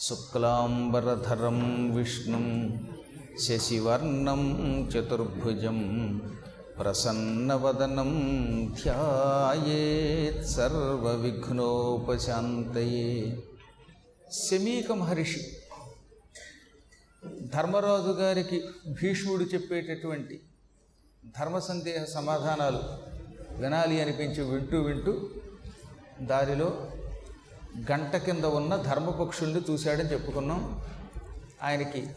శుక్లాంబరధరం విష్ణుం శశివర్ణం చతుర్భుజం ప్రసన్నవదనం ధ్యాయేత్ సర్వవిఘ్నోపశాంతయే. శమీక మహర్షి ధర్మరాజు గారికి భీష్ముడు చెప్పేటటువంటి ధర్మ సందేహ సమాధానాలు వినాలి అనిపించి వింటూ వింటూ దారిలో గంట కింద ఉన్న ధర్మపక్షుల్ని చూశాడని చెప్పుకున్నాం. ఆయనకి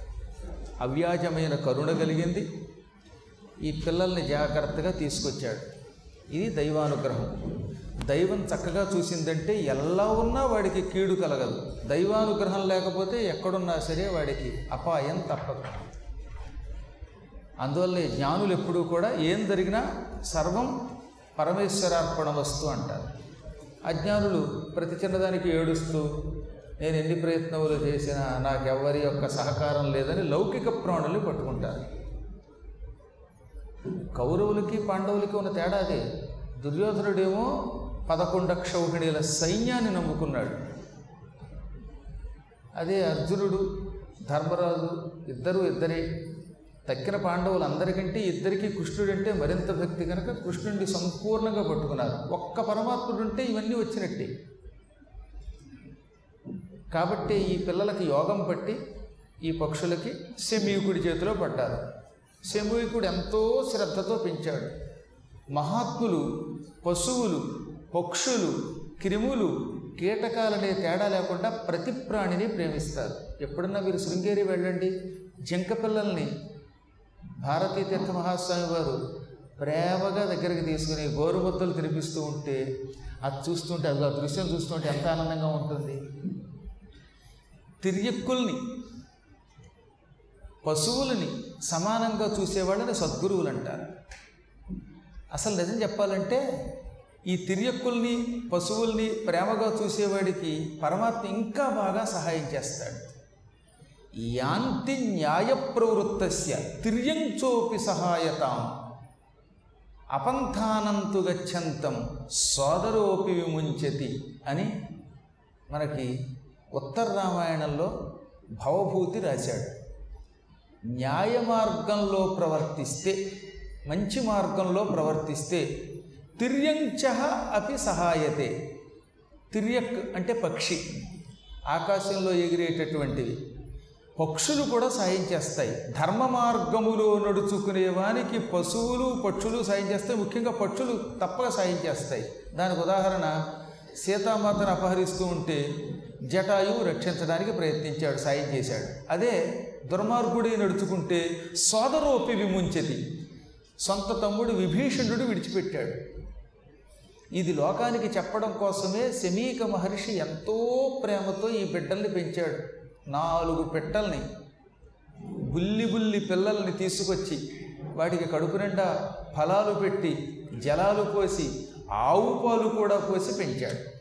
అవ్యాజమైన కరుణ కలిగింది. ఈ పిల్లల్ని జాగ్రత్తగా తీసుకొచ్చాడు. ఇది దైవానుగ్రహం. దైవం చక్కగా చూసిందంటే ఎలా ఉన్నా వాడికి కీడు కలగదు. దైవానుగ్రహం లేకపోతే ఎక్కడున్నా సరే వాడికి అపాయం తప్పదు. అందువల్ల జ్ఞానులు ఎప్పుడూ కూడా ఏం జరిగినా సర్వం పరమేశ్వరార్పణ వస్తు అంటారు. అజ్ఞానులు ప్రతి చిన్నదానికి ఏడుస్తూ నేను ఎన్ని ప్రయత్నములు చేసినా నాకెవ్వరి యొక్క సహకారం లేదని లౌకిక ప్రాణుల్ని పట్టుకుంటారు. కౌరవులకి పాండవులకి ఉన్న తేడా అదే. దుర్యోధనుడేమో పదకొండ క్షౌహిణీల సైన్యాన్ని నమ్ముకున్నాడు. అదే అర్జునుడు ధర్మరాజు ఇద్దరు ఇద్దరే. తక్కిన పాండవులు అందరికంటే ఇద్దరికి కృష్ణుడంటే మరింత భక్తి కనుక కృష్ణుడిని సంపూర్ణంగా పట్టుకున్నారు. ఒక్క పరమాత్ముడు ఉంటే ఇవన్నీ వచ్చినట్టే. కాబట్టి ఈ పిల్లలకి యోగం పట్టి ఈ పక్షులకి శమీకుడి చేతిలో పడ్డారు శమీకుడు ఎంతో శ్రద్ధతో పెంచాడు. మహాత్ములు పశువులు పక్షులు క్రిములు కీటకాలనే తేడా లేకుండా ప్రతి ప్రాణిని ప్రేమిస్తారు. ఎప్పుడన్నా మీరు శృంగేరి వెళ్ళండి జింక పిల్లల్ని భారతీ తీర్థ మహాస్వామి వారు ప్రేమగా దగ్గరికి తీసుకుని గోరుముద్దలు తినిపిస్తూ ఉంటే అది చూస్తుంటే అది ఆ దృశ్యం చూస్తుంటే ఎంత ఆనందంగా ఉంటుంది. తిరియక్కుల్ని పశువులని సమానంగా చూసేవాళ్ళని సద్గురువులు అంటారు అసలు నిజం చెప్పాలంటే ఈ తిరియక్కుల్ని పశువుల్ని ప్రేమగా చూసేవాడికి పరమాత్మ ఇంకా బాగా సహాయం చేస్తాడు. యాంతి న్యాయ ప్రవృత్తస్య తిర్యంచోపి సహాయతాం. అపంథానంతు గచ్చంతం సోదరోపి విముంచతి అని మనకి ఉత్తర రామాయణంలో భవభూతి రాశాడు. న్యాయ మార్గంలో ప్రవర్తిస్తే మంచి మార్గంలో ప్రవర్తిస్తే తిర్యంచ అపి సహాయతే. తిర్యక్ అంటే పక్షి ఆకాశంలో ఎగిరేటటువంటివి. పక్షులు కూడా సాయం చేస్తాయి. ధర్మ మార్గములో నడుచుకునే వానికి పశువులు పక్షులు సాయం చేస్తాయి. ముఖ్యంగా పక్షులు తప్పక సాయం చేస్తాయి. దానికి ఉదాహరణ సీతామాతను అపహరిస్తూ ఉంటే జటాయువు రక్షించడానికి ప్రయత్నించాడు సాయం చేశాడు. అదే దుర్మార్గుడి నడుచుకుంటే సోదరోపి విముంచతి సొంత తమ్ముడు విభీషణుడు విడిచిపెట్టాడు. ఇది లోకానికి చెప్పడం కోసమే శమీక మహర్షి ఎంతో ప్రేమతో ఈ బిడ్డల్ని పెంచాడు. నాలుగు పెట్టల్ని బుల్లి బుల్లి పిల్లల్ని తీసుకొచ్చి వాటికి కడుపు నిండా ఫలాలు పెట్టి జలాలు పోసి ఆవు పాలు కూడా పోసి పెంచాడు.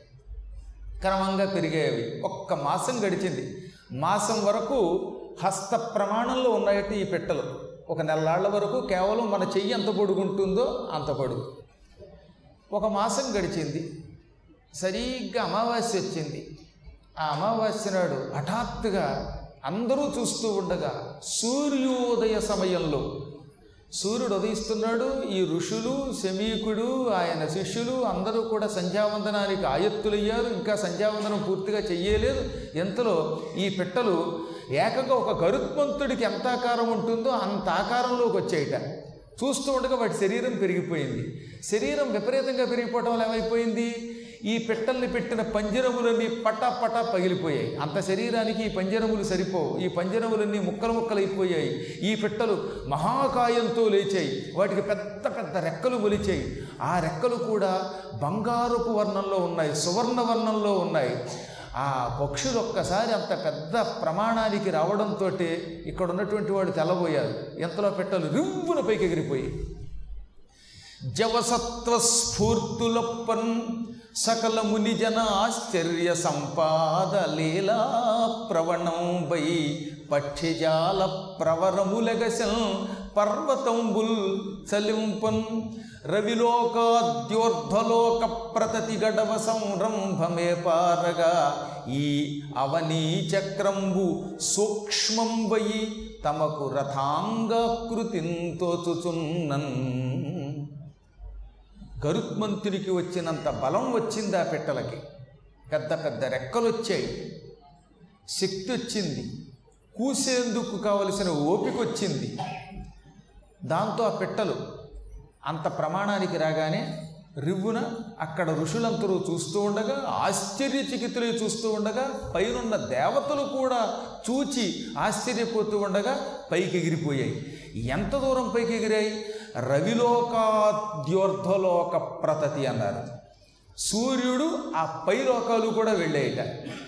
క్రమంగా పెరిగాయి ఒక్క మాసం గడిచింది. మాసం వరకు హస్త ప్రమాణంలో ఉన్నాయట ఈ పెట్టలు. ఒక నెలాళ్ళ వరకు కేవలం మన చెయ్యి ఎంత పొడుగుంటుందో అంత పొడుగు. ఒక మాసం గడిచింది. సరిగ్గా అమావాస్య వచ్చింది. ఆ అమావాస్య నాడు హఠాత్తుగా అందరూ చూస్తూ ఉండగా సూర్యోదయ సమయంలో సూర్యుడు ఉదయిస్తున్నాడు. ఈ ఋషులు శమీకుడు ఆయన శిష్యులు అందరూ కూడా సంధ్యావందనానికి ఆయత్తులయ్యారు. ఇంకా సంధ్యావందనం పూర్తిగా చెయ్యలేదు. ఎంతలో ఈ పిట్టలు ఏకంగా ఒక గరుత్మంతుడికి ఎంత ఆకారం ఉంటుందో అంత ఆకారంలోకి వచ్చాయిట. చూస్తూ ఉండగా వాటి శరీరం పెరిగిపోయింది. శరీరం విపరీతంగా పెరిగిపోవటం వల్ల ఏమైపోయింది? ఈ పిట్టల్ని పెట్టిన పంజరములన్నీ పటా పటా పగిలిపోయాయి. అంత శరీరానికి ఈ పంజరములు సరిపోవు. ఈ పంజరములన్నీ ముక్కలు ముక్కలైపోయాయి. ఈ పిట్టలు మహాకాయంతో లేచాయి. వాటికి పెద్ద పెద్ద రెక్కలు మొలిచాయి. ఆ రెక్కలు కూడా బంగారపు వర్ణంలో ఉన్నాయి. సువర్ణ వర్ణంలో ఉన్నాయి. ఆ పక్షులు ఒక్కసారి అంత పెద్ద ప్రమాణానికి రావడంతో ఇక్కడ ఉన్నటువంటి వాడు తెల్లబోయారు. ఎంతలో పెట్టలు రివ్వున పైకి ఎగిరిపోయి జవసత్వ స్ఫూర్తులప్పన్ సకల మునిజన ఆశ్చర్య సంపాద లీలా ప్రవణం వై పక్షిజాల ప్రవరములగశం పర్వతంబుల్ చలింపన్ రవిలోకాద్యోర్ధలోక ప్రతతి గడవ సంరంభమే పారగా ఈ అవనీ చక్రంబు సూక్ష్మం వయి తమకు రథాంగాకృతింతోచుచున్నన్ గరుత్మంతునికి వచ్చినంత బలం వచ్చింది ఆ పిట్టలకి. పెద్ద పెద్ద రెక్కలు వచ్చాయి శక్తి వచ్చింది కూసేందుకు కావలసిన ఓపిక వచ్చింది దాంతో ఆ పిట్టలు అంత ప్రమాణానికి రాగానే రివ్వున అక్కడ ఋషులందరూ చూస్తూ ఉండగా ఆశ్చర్యచకితులై చూస్తూ ఉండగా పైనున్న దేవతలు కూడా చూచి ఆశ్చర్యపోతూ ఉండగా పైకి ఎగిరిపోయాయి ఎంత దూరం పైకి ఎగిరాయి రవిలోకాద్యోర్ధలోక ప్రతతి అన్నారు. సూర్యుడు ఆ పై లోకాలు కూడా వెళ్ళాయట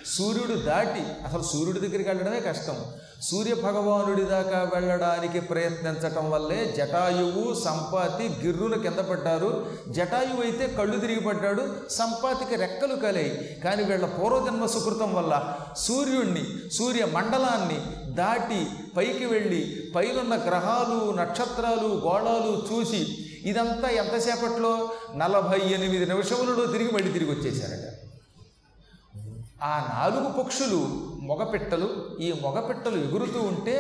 సూర్యుడు దాటి అసలు సూర్యుడి దగ్గరికి వెళ్ళడమే కష్టం. సూర్య భగవానుడి దాకా వెళ్ళడానికి ప్రయత్నించటం వల్లే జటాయువు సంపాతి గిర్రున కింద పడ్డారు. జటాయువు అయితే కళ్ళు తిరిగి పడ్డాడు సంపాతికి రెక్కలు కలిగాయి కానీ వీళ్ళ పూర్వజన్మ సుకృతం వల్ల సూర్యుణ్ణి సూర్య మండలాన్ని దాటి పైకి వెళ్ళి పైనున్న గ్రహాలు నక్షత్రాలు గోళాలు చూసి ఇదంతా ఎంతసేపట్లో? నలభై ఎనిమిది నిమిషములలో తిరిగి మళ్ళీ తిరిగి వచ్చేసారట ఆ నాలుగు పక్షులు మొగపిట్టలు ఈ మొగపిట్టలు ఎగురుతూ ఉంటే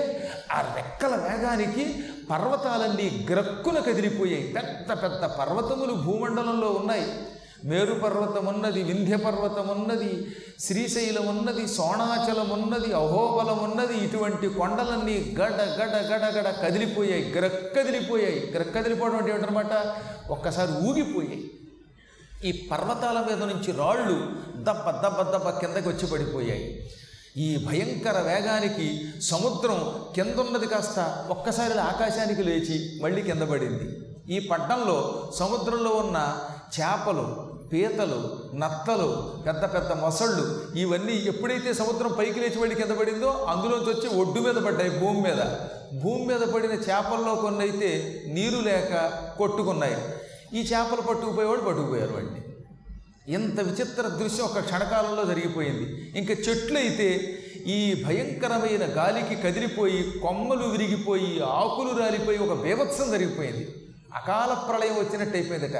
ఆ రెక్కల వేగానికి పర్వతాలన్నీ గ్రక్కున కదిలిపోయాయి. పెద్ద పెద్ద పర్వతములు భూమండలంలో ఉన్నాయి. మేరుపర్వతం ఉన్నది వింధ్యపర్వతం ఉన్నది శ్రీశైలం ఉన్నది సోణాచలం ఉన్నది అహోబలం ఉన్నది ఇటువంటి కొండలన్నీ గడ గడ గడ గడ కదిలిపోయాయి గ్రక్కదిలిపోయాయి గ్రక్కదిలిపోవడం అంటే ఏంటనమాట ఒక్కసారి ఊగిపోయాయి. ఈ పర్వతాల మీద నుంచి రాళ్ళు దబ్బ దబ్బ దబ్బ కిందకి వచ్చి పడిపోయాయి. ఈ భయంకర వేగానికి సముద్రం కిందున్నది కాస్త ఒక్కసారి ఆకాశానికి లేచి మళ్ళీ కింద పడింది. ఈ పట్టణంలో సముద్రంలో ఉన్న చేపలు పీతలు నత్తలు పెద్ద పెద్ద మొసళ్ళు ఇవన్నీ ఎప్పుడైతే సముద్రం పైకి లేచి వెళ్ళి కింద పడిందో అందులోంచి వచ్చి ఒడ్డు మీద పడ్డాయి భూమి మీద. భూమి మీద పడిన చేపల్లో కొన్ని అయితే నీరు లేక కొట్టుకున్నాయి. ఈ చేపలు పట్టుకుపోయేవాడు పట్టుకుపోయారు వాడిని. ఇంత విచిత్ర దృశ్యం ఒక క్షణకాలంలో జరిగిపోయింది. ఇంకా చెట్లు అయితే ఈ భయంకరమైన గాలికి కదిలిపోయి కొమ్మలు విరిగిపోయి ఆకులు రాలిపోయి ఒక బీభత్సం జరిగిపోయింది. అకాల ప్రళయం వచ్చినట్టు అయిపోయిందట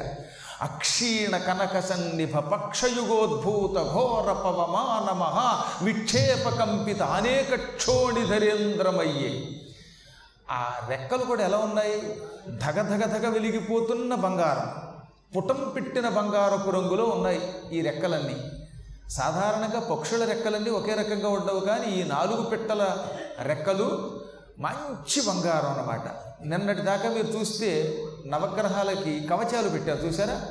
అక్షీణ కనక సన్నిభ పక్షయుగోద్భూత ఘోర పవమాన మహా విక్షేప కంపిత అనేక క్షోణిధరేంద్రమయ్యే ఆ రెక్కలు కూడా ఎలా ఉన్నాయి? ధగ ధగ వెలిగిపోతున్న బంగారం. పుటం పెట్టిన బంగారపు రంగులో ఉన్నాయి ఈ రెక్కలన్నీ. సాధారణంగా పక్షుల రెక్కలన్నీ ఒకే రకంగా ఉండవు కానీ ఈ నాలుగు పిట్టల రెక్కలు మంచి బంగారం అన్నమాట. నిన్నటి దాకా మీరు చూస్తే నవగ్రహాలకి కవచాలు పెట్టారు చూసారా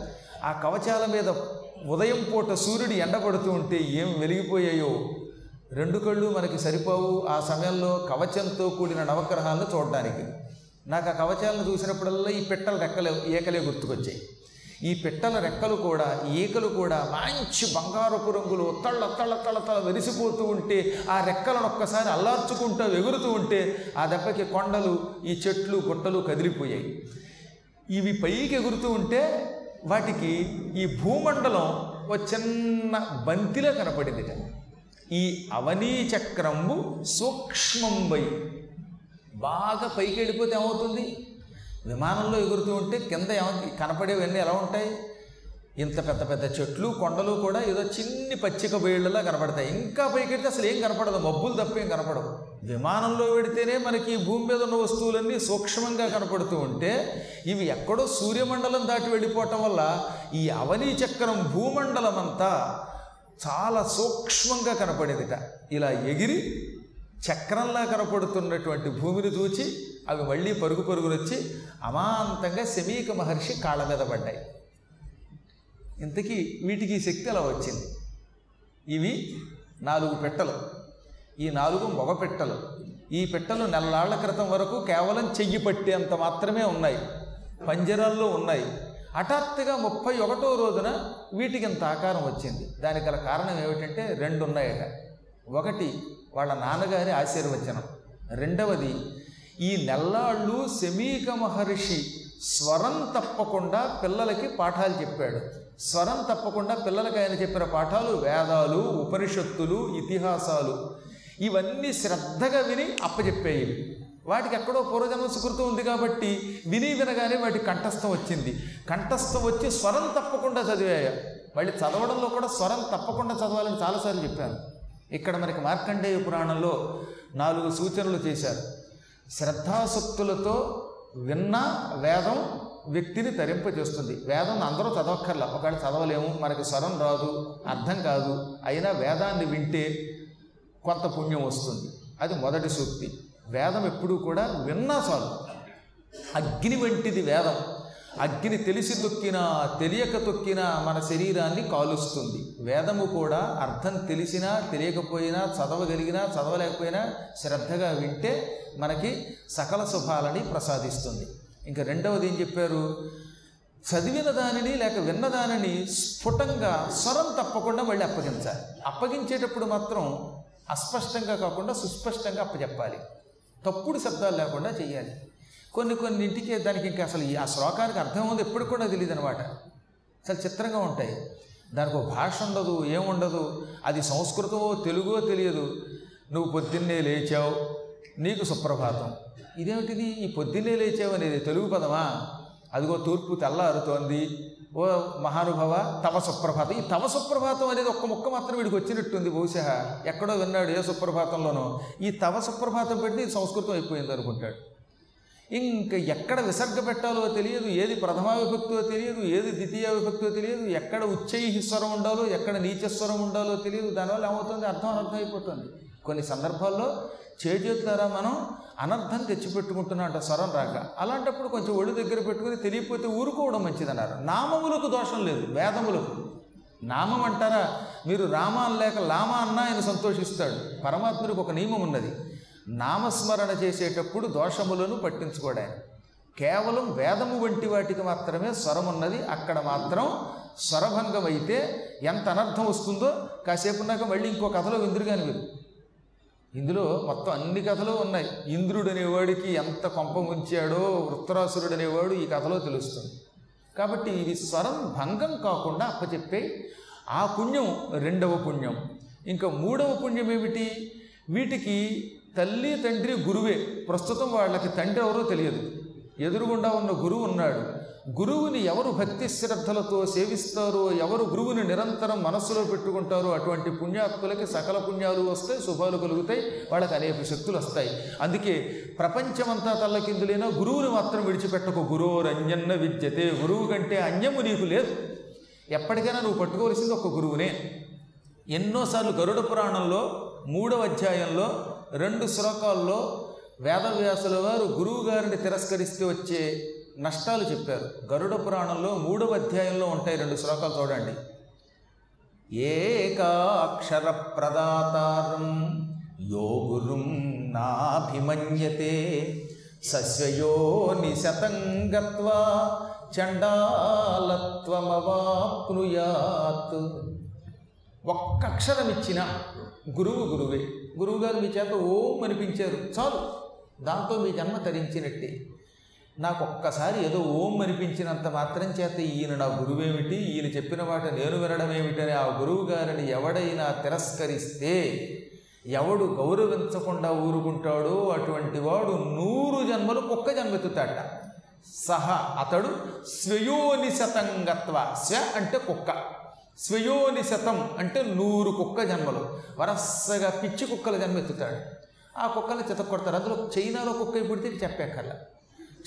ఆ కవచాల మీద ఉదయం పూట సూర్యుడు ఎండపడుతూ ఉంటే ఏం వెలిగిపోయాయో? రెండు కళ్ళు మనకి సరిపోవు. ఆ సమయంలో కవచంతో కూడిన నవగ్రహాలను చూడడానికి. నాకు ఆ కవచాలను చూసినప్పుడల్లా ఈ పిట్టల రెక్కలే ఏకలే గుర్తుకొచ్చాయి. ఈ పిట్టల రెక్కలు కూడా ఈకలు కూడా మంచి బంగారపు రంగులు తళ్ళ తళ్ళ తళ్ళ తళ్ళ వెలిసిపోతూ ఉంటే ఆ రెక్కలను ఒక్కసారి అల్లార్చుకుంటూ ఎగురుతూ ఉంటే ఆ దెబ్బకి కొండలు ఈ చెట్లు గుట్టలు కదిలిపోయాయి. ఇవి పైకి ఎగురుతూ ఉంటే వాటికి ఈ భూమండలం ఒక చిన్న బంతిలో కనపడిందిట. ఈ అవనీ చక్రంబు సూక్ష్మంబై బాగా పైకి వెళ్ళిపోతే ఏమవుతుంది? విమానంలో ఎగురుతూ ఉంటే కింద ఏమ కనపడేవన్నీ ఎలా ఉంటాయి? ఇంత పెద్ద పెద్ద చెట్లు కొండలు కూడా ఏదో చిన్ని పచ్చిక బయళ్ళలా కనపడతాయి. ఇంకా పైకి అసలు ఏం కనపడదు. మబ్బులు తప్పేం కనపడవు. విమానంలో పెడితేనే మనకి ఈ భూమి మీద ఉన్న వస్తువులన్నీ సూక్ష్మంగా కనపడుతూ ఉంటే ఇవి ఎక్కడో సూర్యమండలం దాటి వెళ్ళిపోవటం వల్ల ఈ అవనీ చక్రం భూమండలం అంతా చాలా సూక్ష్మంగా కనపడేదిట. ఇలా ఎగిరి చక్రంలా కనపడుతున్నటువంటి భూమిని చూచి అవి మళ్ళీ పరుగు పరుగులొచ్చి అమాంతంగా శమీక మహర్షి కాళ్ళ మీద పడ్డాయి. ఇంతకీ వీటికి శక్తి అలా వచ్చింది? ఇవి నాలుగు పెట్టలు. ఈ నాలుగు మగ పెట్టలు. ఈ పెట్టలు నెలలాళ్ళ క్రితం వరకు కేవలం చెయ్యి పట్టేంత మాత్రమే ఉన్నాయి. పంజరాల్లో ఉన్నాయి. హఠాత్తుగా ముప్పై ఒకటో రోజున వీటికి ఇంత ఆకారం వచ్చింది. దానికి గల కారణం ఏమిటంటే రెండు ఉన్నాయట. ఒకటి వాళ్ళ నాన్నగారి ఆశీర్వచనం. రెండవది ఈ నెల్లాళ్ళు శమీక మహర్షి స్వరం తప్పకుండా పిల్లలకి పాఠాలు చెప్పాడు. స్వరం తప్పకుండా పిల్లలకి ఆయన చెప్పిన పాఠాలు వేదాలు ఉపనిషత్తులు ఇతిహాసాలు ఇవన్నీ శ్రద్ధగా విని అప్పచెప్పేవి వాటికి ఎక్కడో పూర్వజన్మ సుకృతం ఉంది కాబట్టి విని వినగానే వాటి కంఠస్థం వచ్చింది. కంఠస్థం వచ్చి స్వరం తప్పకుండా చదివాయి. మళ్ళీ చదవడంలో కూడా స్వరం తప్పకుండా చదవాలని చాలాసార్లు చెప్పాను. ఇక్కడ మనకి మార్కండేయ పురాణంలో నాలుగు సూచనలు చేశారు. శ్రద్ధాసక్తులతో విన్న వేదం వ్యక్తిని తరింపజేస్తుంది. వేదం అందరూ చదవక్కర్లా. ఒకవేళ చదవలేము మనకి స్వరం రాదు అర్థం కాదు అయినా వేదాన్ని వింటే కొంత పుణ్యం వస్తుంది. అది మొదటి సూక్తి. వేదం ఎప్పుడూ కూడా విన్నా చాలు. అగ్ని వంటిది వేదం. అగ్ని తెలిసి తొక్కినా తెలియక తొక్కినా మన శరీరాన్ని కాలుస్తుంది. వేదము కూడా అర్థం తెలిసినా తెలియకపోయినా చదవగలిగినా చదవలేకపోయినా శ్రద్ధగా వింటే మనకి సకల శుభాలని ప్రసాదిస్తుంది. ఇంకా రెండవది ఏం చెప్పారు? చదివిన దానిని లేక విన్న దానిని స్ఫుటంగా స్వరం తప్పకుండా మళ్ళీ అప్పగించాలి. అప్పగించేటప్పుడు మాత్రం అస్పష్టంగా కాకుండా సుస్పష్టంగా అప్పచెప్పాలి. తప్పుడు శబ్దాలు లేకుండా చేయాలి కొన్ని కొన్నింటికి దానికి ఇంకా అసలు ఈ- ఆ శ్లోకానికి అర్థం ఉంది ఎప్పుడు కూడా తెలియదు అనమాట చాలా చిత్రంగా ఉంటాయి. దానికి ఒక భాష ఉండదు ఏముండదు అది సంస్కృతమో తెలుగో తెలియదు. నువ్వు పొద్దున్నే లేచావు నీకు సుప్రభాతం. ఇదేమిటిది? ఈ పొద్దున్నే లేచేవనేది అనేది తెలుగు పదమా? అదిగో తూర్పు తెల్లారుతోంది. ఓ మహానుభవ తవ సుప్రభాతం. ఈ తవ సుప్రభాతం అనేది ఒక్క ముక్క మాత్రం వీడికి వచ్చినట్టుంది బహుశా. ఎక్కడో విన్నాడు ఏ సుప్రభాతంలోనో. ఈ తవ సుప్రభాతం పెట్టి ఇది సంస్కృతం అయిపోయింది అనుకుంటాడు. ఇంకా ఎక్కడ విసర్గ పెట్టాలో తెలియదు ఏది ప్రథమా విభక్తో తెలియదు ఏది ద్వితీయ విభక్తో తెలియదు ఎక్కడ ఉచ్చైహి స్వరం ఉండాలో ఎక్కడ నీచస్వరం ఉండాలో తెలియదు. దానివల్ల ఏమవుతుంది? అర్థం అనర్థం అయిపోతుంది. కొన్ని సందర్భాల్లో చేజేతులారా మనం? అనర్థం తెచ్చిపెట్టుకుంటున్నామంట స్వరం రాక. అలాంటప్పుడు కొంచెం ఒళ్ళు దగ్గర పెట్టుకుని తెలియకపోతే ఊరుకోవడం మంచిదన్నారు. నామములకు దోషం లేదు వేదములకు. నామం అంటారా? మీరు రామ లేక లామ అన్నా ఆయన సంతోషిస్తాడు. పరమాత్ముడికి ఒక నియమం ఉన్నది. నామస్మరణ చేసేటప్పుడు దోషములను పట్టించుకోవడానికి కేవలం వేదము వంటి వాటికి మాత్రమే స్వరం ఉన్నది. అక్కడ మాత్రం స్వరభంగం అయితే ఎంత అనర్థం వస్తుందో కాసేపు ఉన్నాక మళ్ళీ ఇంకో కథలో విందురుగాని మీరు ఇందులో మొత్తం అన్ని కథలు ఉన్నాయి. ఇంద్రుడు అనేవాడికి ఎంత కొంప ముంచాడో వృత్తరాసురుడు అనేవాడు ఈ కథలో తెలుస్తుంది. కాబట్టి ఇది స్వరం భంగం కాకుండా అప్పచెప్పే ఆ పుణ్యం రెండవ పుణ్యం. ఇంకా మూడవ పుణ్యం ఏమిటి? వీటికి తల్లి తండ్రి గురువే. ప్రస్తుతం వాళ్ళకి తండ్రి ఎవరో తెలియదు. ఎదురుగుండా ఉన్న గురువు ఉన్నాడు. గురువుని ఎవరు భక్తి శ్రద్ధలతో సేవిస్తారో ఎవరు గురువుని నిరంతరం మనస్సులో పెట్టుకుంటారో అటువంటి పుణ్యాత్ములకి సకల పుణ్యాలు వస్తాయి శుభాలు కలుగుతాయి వాళ్ళకి అనేక శక్తులు వస్తాయి. అందుకే ప్రపంచమంతా తల్లకిందులైనా గురువుని మాత్రం విడిచిపెట్టకు. గురువురంజన్న విద్యతే. గురువు కంటే అన్యము నీకు లేదు. ఎప్పటికైనా నువ్వు పట్టుకోవలసింది ఒక గురువునే. ఎన్నోసార్లు గరుడ పురాణంలో మూడవ అధ్యాయంలో రెండు శ్లోకాల్లో వేదవ్యాసుల వారు గురువు గారిని తిరస్కరిస్తే వచ్చే నష్టాలు చెప్పారు. గరుడ పురాణంలో మూడవ అధ్యాయంలో ఉంటాయి రెండు శ్లోకాలు చూడండి. ఏకాక్షర ప్రదాతారం యో గురుం నాభిమన్యతే సస్యయో నిశతం గత్వా చండాలత్వమవాప్నుయాత్. ఒక్క అక్షరం ఇచ్చిన గురువు గురువే. గురువుగారు మీ చేత ఓం అనిపించారు. చాలు. దాంతో మీ జన్మ తరించినట్టే. నాకు ఒక్కసారి ఏదో ఓం అనిపించినంత మాత్రం చేత ఈయన నా గురువేమిటి? ఈయన చెప్పిన మాట నేను వినడం ఏమిటని ఆ గురువు గారిని ఎవడైనా తిరస్కరిస్తే ఎవడు గౌరవించకుండా ఊరుకుంటాడో అటువంటి వాడు నూరు జన్మలు కుక్క జన్మెత్తుతాట. సహ అతడు స్వయోనిశతంగత్వ స్వ అంటే కుక్క. స్వయోని శతం అంటే నూరు కుక్క జన్మలు. వరసగా పిచ్చి కుక్కల జన్మెత్తుతాడు. ఆ కుక్కల్ని చితకొడతారు అందులో చైనాలో కుక్క పుడితే చెప్పేకల్లా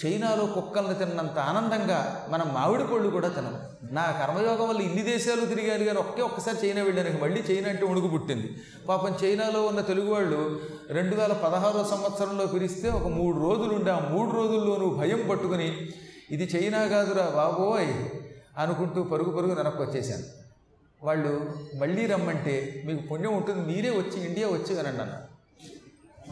చైనాలో కుక్కల్ని తిన్నంత ఆనందంగా మనం మామిడి పళ్ళు కూడా తినం నా కర్మయోగం వల్ల ఇన్ని దేశాలు తిరిగాను కానీ ఒకే ఒక్కసారి చైనా వెళ్ళాను మళ్ళీ చైనా అంటే ఉణుకు పుట్టింది. పాపం చైనాలో ఉన్న తెలుగు వాళ్ళు రెండు వేల పదహారో సంవత్సరంలో పిలిస్తే ఒక మూడు రోజులు ఉండే ఆ మూడు రోజుల్లోనూ భయం పట్టుకుని ఇది చైనా కాదురా బాబోయ్ అనుకుంటూ పరుగు పరుగు వెనక్కి వచ్చేసాను వాళ్ళు మళ్ళీ రమ్మంటే మీకు పుణ్యం ఉంటుంది మీరే వచ్చి ఇండియా వచ్చి వినండి అన్నారు.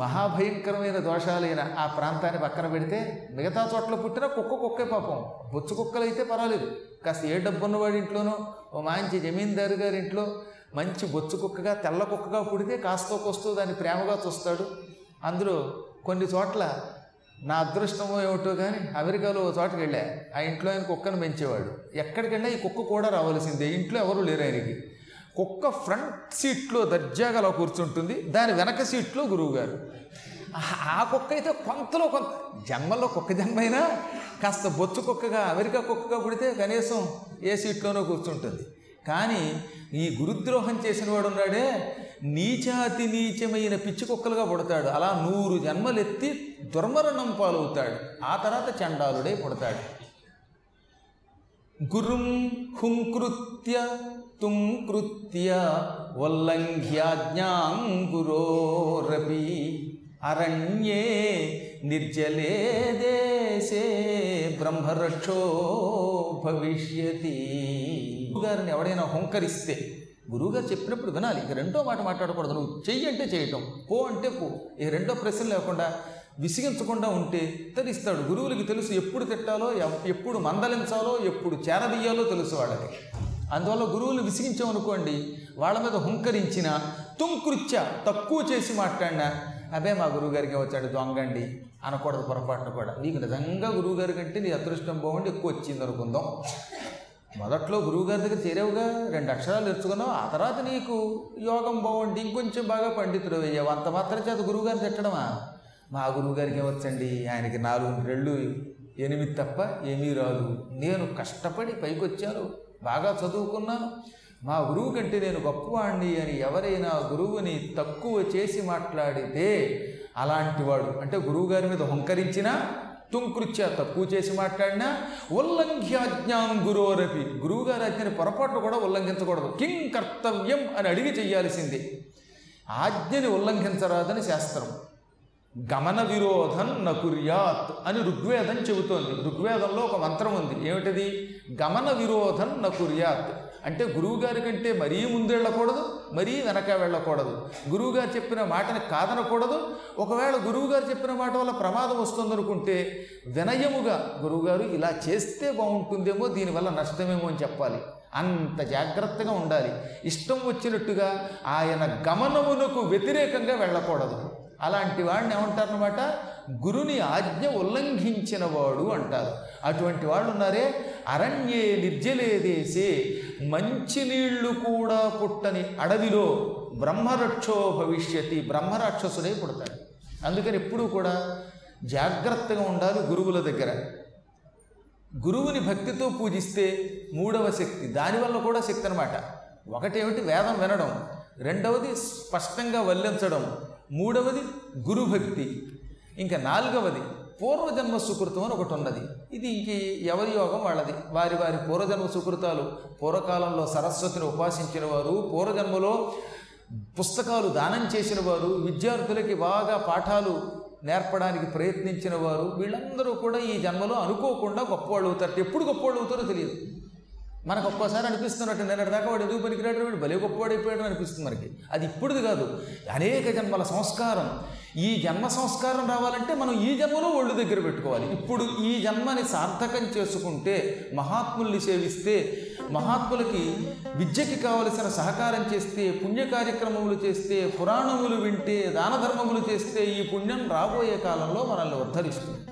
మహాభయంకరమైన దోషాలైన ఆ ప్రాంతాన్ని పక్కన పెడితే మిగతా చోట్ల పుట్టిన కుక్క కుక్కే పాపం. బొచ్చు కుక్కలు అయితే పర్వాలేదు. కాస్త ఏ డబ్బున్నవాడి ఇంట్లోనో ఓ మంచి జమీందారు గారి ఇంట్లో మంచి బొచ్చు కుక్కగా తెల్ల కుక్కగా పుడితే కాస్తో కొస్తూ దాన్ని ప్రేమగా చూస్తాడు. అందులో కొన్ని చోట్ల నా అదృష్టమో ఏమిటో కానీ అమెరికాలో ఓ చోటకి వెళ్ళా. ఆ ఇంట్లో ఆయన కుక్కను పెంచేవాడు. ఎక్కడికి వెళ్ళా ఈ కుక్క కూడా రావాల్సిందే. ఇంట్లో ఎవరు లేరు ఆయనకి. కుక్క ఫ్రంట్ సీట్లో దర్జాగాలో కూర్చుంటుంది దాని వెనక సీట్లో గురువుగారు. ఆ- ఆ కుక్క అయితే కొంతలో కొంత జన్మలో కుక్క జన్మైనా కాస్త బొచ్చు కుక్కగా అమెరికా కుక్కగా పుడితే కనీసం ఏ సీట్లోనో కూర్చుంటుంది. కానీ ఈ గురుద్రోహం చేసిన వాడు ఉన్నాడే నీచాతి నీచమైన పిచ్చి కుక్కలుగా పుడతాడు. అలా నూరు జన్మలెత్తి దుర్మరణం పాలవుతాడు. ఆ తర్వాత చండాలుడే పుడతాడు. గురుం హుంకృత్య తుంకృత్య వల్లంఘ్యాజ్ఞాం గురోరపి అరణ్యే నిర్జలే దేశే బ్రహ్మరక్షో భవిష్యతి. గురుగారిని ఎవడైనా హుంకరిస్తే గురువుగారు చెప్పినప్పుడు వినాలి ఇక రెండో మాట మాట్లాడకూడదు. నువ్వు చెయ్యి అంటే చేయటం పో అంటే పో. ఈ రెండో ప్రశ్న లేకుండా విసిగించకుండా ఉంటే తరిస్తాడు. గురువులకి తెలుసు ఎప్పుడు తిట్టాలో ఎప్పుడు మందలించాలో ఎప్పుడు చేరదీయాలో తెలుసు వాళ్ళకి. అందువల్ల గురువులు విసిగించామనుకోండి వాళ్ళ మీద హుంకరించిన తుంకృత్య తక్కువ చేసి మాట్లాడినా అదే మా గురువుగారికి వచ్చాడు దొంగండి అనకూడదు పొరపాటున కూడా. నీకు నిజంగా గురువుగారి కంటే నీ అదృష్టం బాగుండి ఎక్కువ వచ్చింది అనుకుందాం. మొదట్లో గురువుగారి దగ్గర చేరావుగా రెండు అక్షరాలు నేర్చుకున్నావు ఆ తర్వాత నీకు యోగం బాగుండి ఇంకొంచెం బాగా పండితుడు అయ్యావు అంత మాత్రం చేత గురువుగారు తిట్టడమా? మా గురువుగారికి వచ్చండి ఆయనకి నాలుగు రెళ్ళు ఎనిమిది తప్ప ఏమీ రాదు. నేను కష్టపడి పైకి వచ్చాను బాగా చదువుకున్నాను. మా గురువు కంటే నేను గొప్పవాణ్ణి అని ఎవరైనా గురువుని తక్కువ చేసి మాట్లాడితే అలాంటివాడు అంటే గురువుగారి మీద హుంకరించినా తుంకృత్య తక్కువ చేసి మాట్లాడినా ఉల్లంఘ్యాజ్ఞాం గురోరపి. గురువుగారి ఆజ్ఞని పొరపాటు కూడా ఉల్లంఘించకూడదు. కిం కర్తవ్యం అని అడిగి చేయాల్సిందే ఆజ్ఞని ఉల్లంఘించరాదని శాస్త్రం. గమన విరోధం నకుర్యాత్ అని ఋగ్వేదం చెబుతోంది. ఋగ్వేదంలో ఒక మంత్రం ఉంది. ఏమిటిది? గమన విరోధం నకుర్యాత్. అంటే గురువుగారి కంటే మరీ ముందు వెళ్ళకూడదు మరీ వెనక వెళ్ళకూడదు. గురువుగారు చెప్పిన మాటని కాదనకూడదు. ఒకవేళ గురువుగారు చెప్పిన మాట వల్ల ప్రమాదం వస్తుందనుకుంటే వినయముగా గురువుగారు ఇలా చేస్తే బాగుంటుందేమో దీనివల్ల నష్టమేమో అని చెప్పాలి. అంత జాగ్రత్తగా ఉండాలి. ఇష్టం వచ్చినట్టుగా ఆయన గమనమునకు వ్యతిరేకంగా వెళ్ళకూడదు. అలాంటి వాడిని ఏమంటారనమాట గురుని ఆజ్ఞ ఉల్లంఘించిన వాడు అంటారు. అటువంటి వాళ్ళు ఉన్నారే అరణ్యే నిర్జలేదేసే మంచినీళ్ళు కూడా పుట్టని అడవిలో బ్రహ్మరక్షో భవిష్యతి బ్రహ్మరాక్షసుడే పుడతాడు అందుకని ఎప్పుడూ కూడా జాగ్రత్తగా ఉండాలి గురువుల దగ్గర. గురువుని భక్తితో పూజిస్తే మూడవ శక్తి దానివల్ల కూడా శక్తి అనమాట ఒకటేమిటి? వేదం వినడం. రెండవది స్పష్టంగా వల్లించడం. మూడవది గురుభక్తి. ఇంకా నాలుగవది పూర్వజన్మ సుకృతం అని ఒకటి ఉన్నది ఇది ఇంక ఎవరి యోగం వాళ్ళది? వారి వారి పూర్వజన్మ సుకృతాలు. పూర్వకాలంలో సరస్వతిని ఉపాసించిన వారు పూర్వజన్మలో పుస్తకాలు దానం చేసిన వారు విద్యార్థులకి బాగా పాఠాలు నేర్పడానికి ప్రయత్నించిన వారు వీళ్ళందరూ కూడా ఈ జన్మలో అనుకోకుండా గొప్పవాళ్ళు అవుతారు. ఎప్పుడు గొప్పవాళ్ళు అవుతారో తెలియదు. మనకు ఒక్కోసారి అనిపిస్తున్నట్టు నిన్నటి దాకా వాడు ఎందుకు పనికిరాడు వీడు భలే గొప్పవాడైపోయాడు అనిపిస్తుంది మనకి. అది ఇప్పుడుది కాదు. అనేక జన్మల సంస్కారం. ఈ జన్మ సంస్కారం రావాలంటే మనం ఈ జన్మలో ఒళ్ళు దగ్గర పెట్టుకోవాలి. ఇప్పుడు ఈ జన్మని సార్థకం చేసుకుంటే మహాత్ముల్ని సేవిస్తే మహాత్ములకి విద్యకి కావలసిన సహకారం చేస్తే పుణ్య కార్యక్రమములు చేస్తే పురాణములు వింటే దాన ధర్మములు చేస్తే ఈ పుణ్యం రాబోయే కాలంలో మనల్ని ఉద్ధరిస్తుంది.